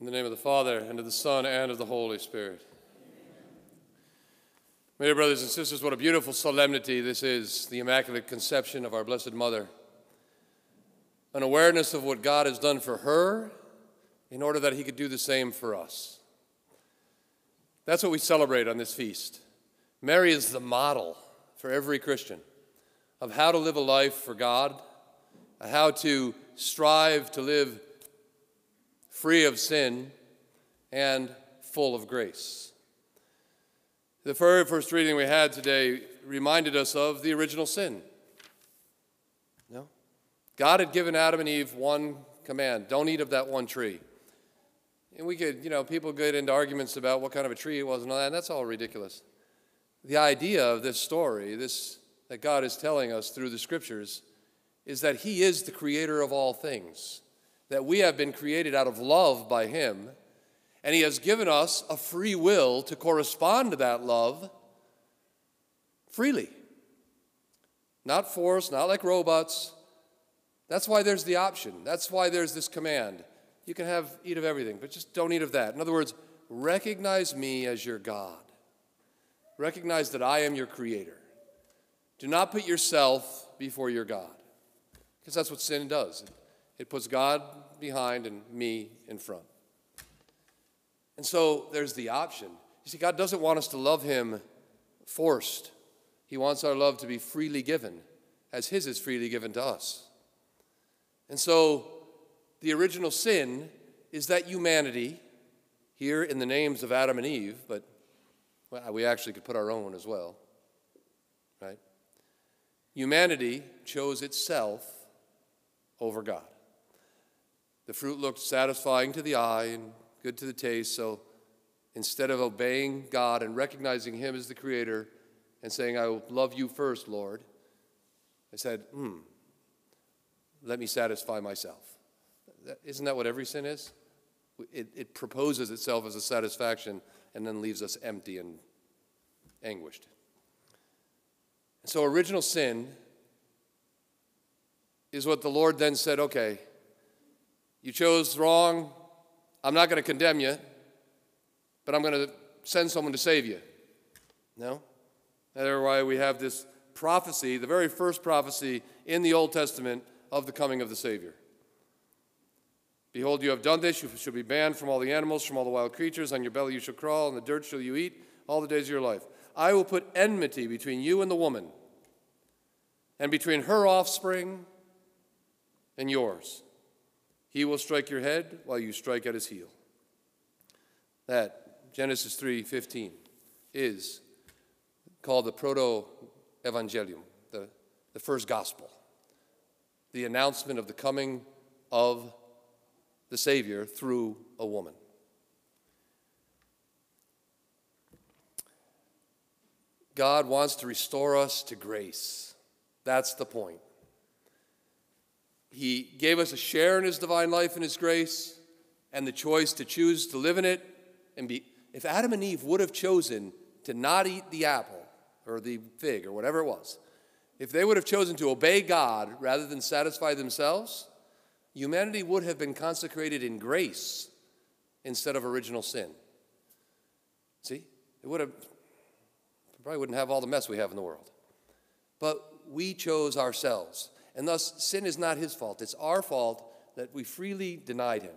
In the name of the Father, and of the Son, and of the Holy Spirit. My dear brothers and sisters, what a beautiful solemnity this is the Immaculate Conception of our Blessed Mother. An awareness of what God has done for her in order that He could do the same for us. That's what we celebrate on this feast. Mary is the model for every Christian of how to live a life for God, how to strive to live free of sin and full of grace. The very first reading we had today reminded us of the original sin. No? God had given Adam and Eve one command don't eat of that one tree. And we could, you know, people get into arguments about what kind of a tree it was and all that, and that's all ridiculous. The idea of this story, this that God is telling us through the scriptures, is that He is the creator of all things, that we have been created out of love by Him, and He has given us a free will to correspond to that love freely. Not forced, not like robots. That's why there's the option. That's why there's this command. You can have eat of everything, but just don't eat of that. In other words, recognize me as your God. Recognize that I am your creator. Do not put yourself before your God. Because that's what sin does. It puts God behind and me in front. And so there's the option. You see, God doesn't want us to love Him forced, He wants our love to be freely given, as His is freely given to us. And so the original sin is that humanity, here in the names of Adam and Eve, but well, we actually could put our own as well, right? Humanity chose itself over God. The fruit looked satisfying to the eye and good to the taste, so instead of obeying God and recognizing Him as the Creator and saying, I will love you first, Lord, I said, hmm, let me satisfy myself. Isn't that what every sin is? It, it proposes itself as a satisfaction and then leaves us empty and anguished. And so, original sin is what the Lord then said okay, you chose wrong. I'm not going to condemn you, but I'm going to send someone to save you. No? That's why we have this prophecy, the very first prophecy in the Old Testament of the coming of the Savior. Behold, you have done this. You shall be banned from all the animals, from all the wild creatures. On your belly you shall crawl, and the dirt shall you eat all the days of your life. I will put enmity between you and the woman, and between her offspring and yours. He will strike your head while you strike at his heel. That, Genesis 3:15, is called the proto-evangelium, the, the first gospel, the announcement of the coming of the Savior through a woman. God wants to restore us to grace. That's the point. He gave us a share in His divine life and His grace, and the choice to choose to live in it and be. If Adam and Eve would have chosen to not eat the apple or the fig or whatever it was, if they would have chosen to obey God rather than satisfy themselves, humanity would have been consecrated in grace instead of original sin. See? It would have probably wouldn't have all the mess we have in the world. But we chose ourselves. And thus, sin is not his fault. It's our fault that we freely denied him.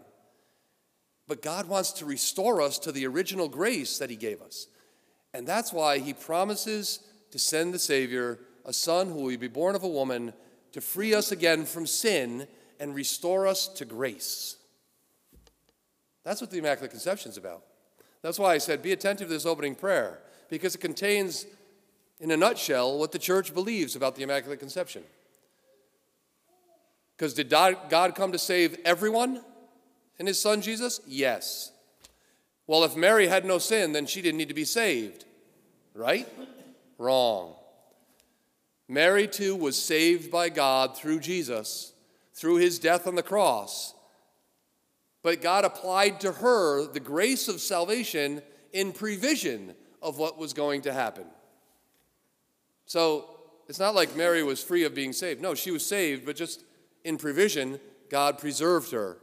But God wants to restore us to the original grace that he gave us. And that's why he promises to send the Savior, a son who will be born of a woman, to free us again from sin and restore us to grace. That's what the Immaculate Conception is about. That's why I said, be attentive to this opening prayer, because it contains, in a nutshell, what the church believes about the Immaculate Conception. Because did God come to save everyone in his son Jesus? Yes. Well, if Mary had no sin, then she didn't need to be saved, right? Wrong. Mary, too, was saved by God through Jesus through his death on the cross. But God applied to her the grace of salvation in prevision of what was going to happen. So it's not like Mary was free of being saved. No, she was saved, but just in provision, God preserved her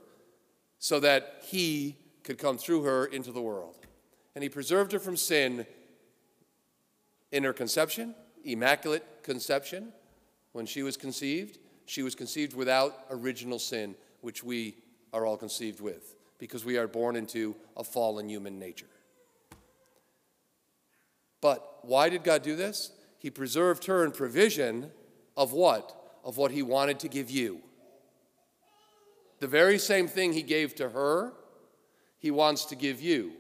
so that he could come through her into the world. And he preserved her from sin in her conception, immaculate conception, when she was conceived. She was conceived without original sin, which we are all conceived with, because we are born into a fallen human nature. But why did God do this? He preserved her in provision of what? Of what He wanted to give you. The very same thing He gave to her, He wants to give you.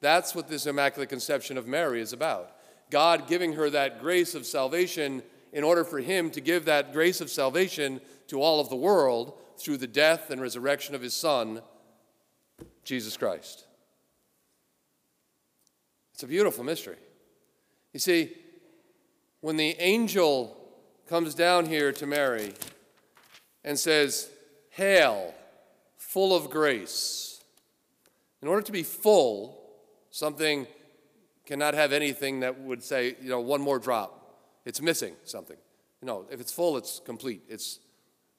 That's what this Immaculate Conception of Mary is about. God giving her that grace of salvation in order for Him to give that grace of salvation to all of the world through the death and resurrection of His Son, Jesus Christ. It's a beautiful mystery. You see, when the angel comes down here to Mary and says, Hail, full of grace. In order to be full, something cannot have anything that would say, you know, one more drop. It's missing something. You know, if it's full, it's complete. It's,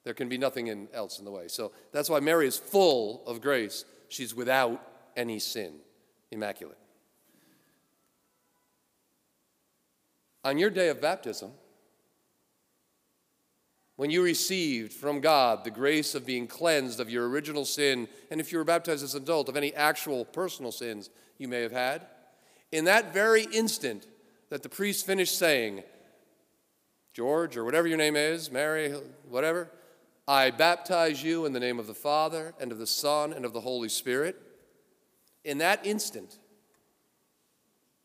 there can be nothing in, else in the way. So that's why Mary is full of grace. She's without any sin, immaculate. On your day of baptism, when you received from God the grace of being cleansed of your original sin, and if you were baptized as an adult, of any actual personal sins you may have had, in that very instant that the priest finished saying, George, or whatever your name is, Mary, whatever, I baptize you in the name of the Father, and of the Son, and of the Holy Spirit. In that instant,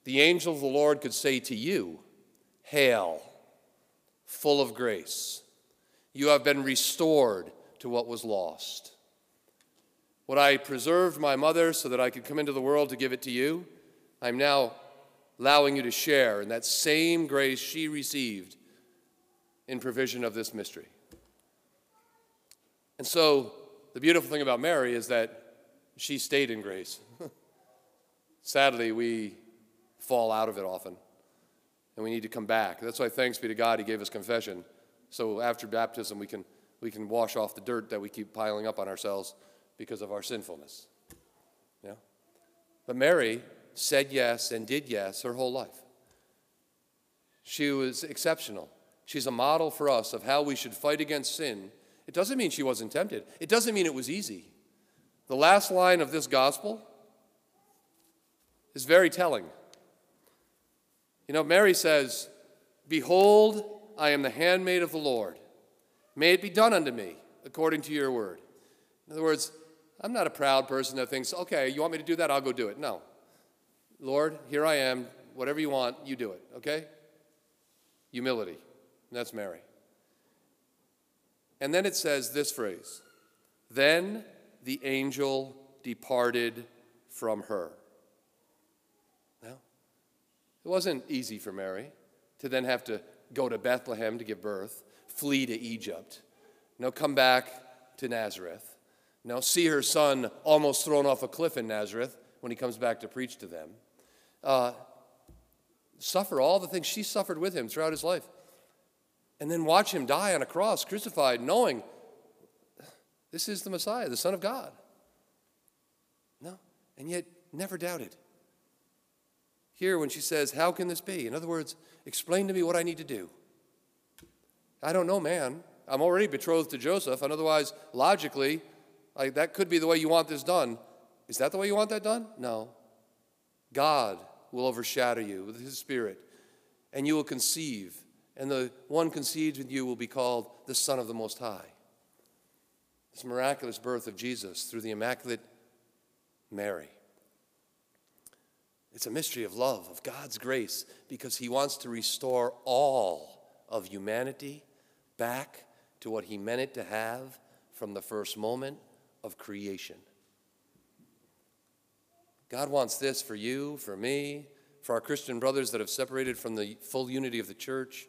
the angel of the Lord could say to you, Hail, full of grace. You have been restored to what was lost. What I preserved my mother so that I could come into the world to give it to you, I'm now allowing you to share in that same grace she received in provision of this mystery. And so, the beautiful thing about Mary is that she stayed in grace. Sadly, we fall out of it often, and we need to come back. That's why, thanks be to God, He gave us confession so after baptism, we can, we can wash off the dirt that we keep piling up on ourselves because of our sinfulness. Yeah? But Mary said yes and did yes her whole life. She was exceptional. She's a model for us of how we should fight against sin. It doesn't mean she wasn't tempted, it doesn't mean it was easy. The last line of this gospel is very telling. You know, Mary says, Behold, I am the handmaid of the Lord. May it be done unto me according to your word. In other words, I'm not a proud person that thinks, okay, you want me to do that? I'll go do it. No. Lord, here I am. Whatever you want, you do it, okay? Humility. that's Mary. And then it says this phrase Then the angel departed from her. Now, it wasn't easy for Mary to then have to go to Bethlehem to give birth, flee to Egypt, no, come back to Nazareth, no, see her son almost thrown off a cliff in Nazareth when he comes back to preach to them, uh, suffer all the things she suffered with him throughout his life, and then watch him die on a cross, crucified, knowing this is the Messiah, the Son of God. No, and yet never doubted. Here, when she says, How can this be? In other words, explain to me what I need to do. I don't know, man. I'm already betrothed to Joseph, and otherwise, logically, like, that could be the way you want this done. Is that the way you want that done? No. God will overshadow you with His Spirit, and you will conceive, and the one conceived with you will be called the Son of the Most High. This miraculous birth of Jesus through the Immaculate Mary. It's a mystery of love, of God's grace, because He wants to restore all of humanity back to what He meant it to have from the first moment of creation. God wants this for you, for me, for our Christian brothers that have separated from the full unity of the church,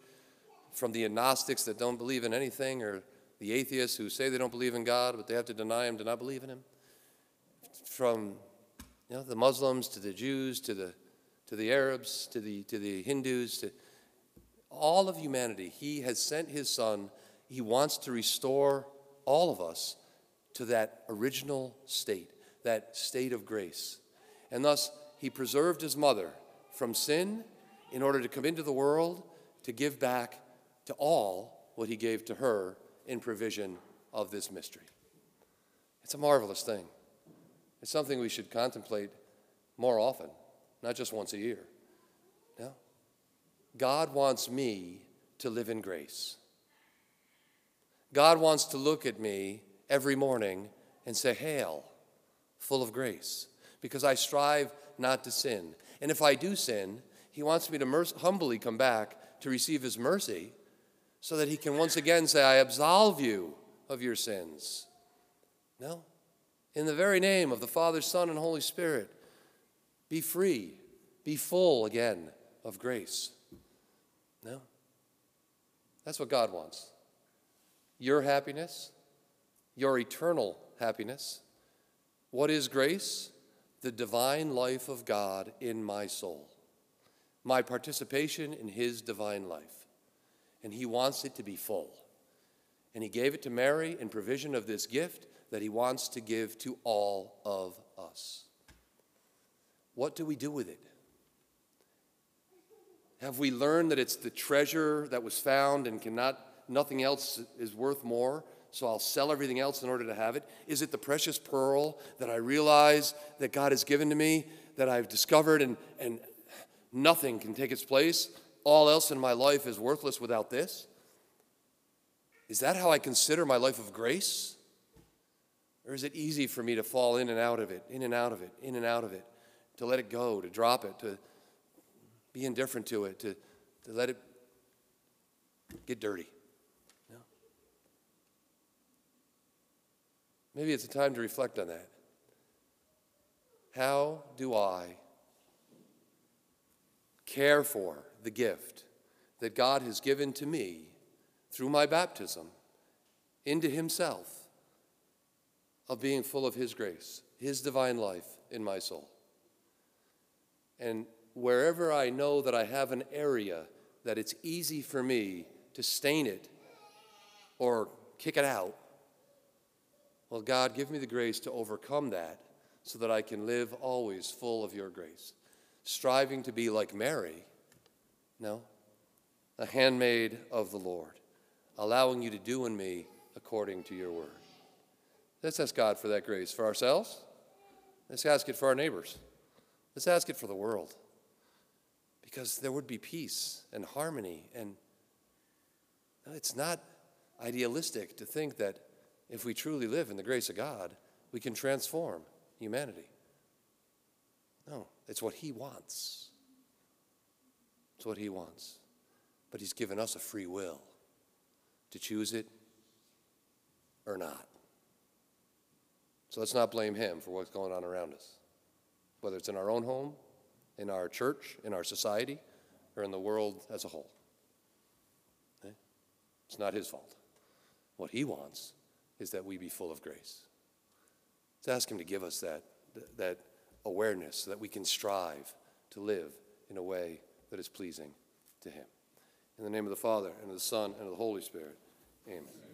from the agnostics that don't believe in anything, or the atheists who say they don't believe in God, but they have to deny Him to not believe in Him, from you know, the Muslims to the Jews to the, to the Arabs to the, to the Hindus to all of humanity. He has sent his son. He wants to restore all of us to that original state, that state of grace. And thus, he preserved his mother from sin in order to come into the world to give back to all what he gave to her in provision of this mystery. It's a marvelous thing. It's something we should contemplate more often, not just once a year. No. God wants me to live in grace. God wants to look at me every morning and say, Hail, full of grace, because I strive not to sin. And if I do sin, He wants me to mer- humbly come back to receive His mercy so that He can once again say, I absolve you of your sins. No. In the very name of the Father, Son, and Holy Spirit, be free, be full again of grace. No. That's what God wants. Your happiness, your eternal happiness. What is grace? The divine life of God in my soul, my participation in His divine life. And He wants it to be full. And He gave it to Mary in provision of this gift that He wants to give to all of us. What do we do with it? Have we learned that it's the treasure that was found and cannot, nothing else is worth more? So I'll sell everything else in order to have it? Is it the precious pearl that I realize that God has given to me, that I've discovered, and, and nothing can take its place? All else in my life is worthless without this? Is that how I consider my life of grace? Or is it easy for me to fall in and out of it, in and out of it, in and out of it, to let it go, to drop it, to be indifferent to it, to, to let it get dirty. No. Maybe it's a time to reflect on that. How do I care for the gift that God has given to me through my baptism into Himself of being full of His grace, His divine life in my soul? And wherever I know that I have an area that it's easy for me to stain it or kick it out, well, God, give me the grace to overcome that so that I can live always full of your grace. Striving to be like Mary, no, a handmaid of the Lord, allowing you to do in me according to your word. Let's ask God for that grace for ourselves. Let's ask it for our neighbors. Let's ask it for the world because there would be peace and harmony. And it's not idealistic to think that if we truly live in the grace of God, we can transform humanity. No, it's what He wants. It's what He wants. But He's given us a free will to choose it or not. So let's not blame Him for what's going on around us, whether it's in our own home in our church, in our society, or in the world as a whole. Okay? It's not his fault. What he wants is that we be full of grace. Let's ask him to give us that, that awareness so that we can strive to live in a way that is pleasing to him. In the name of the Father, and of the Son, and of the Holy Spirit, amen.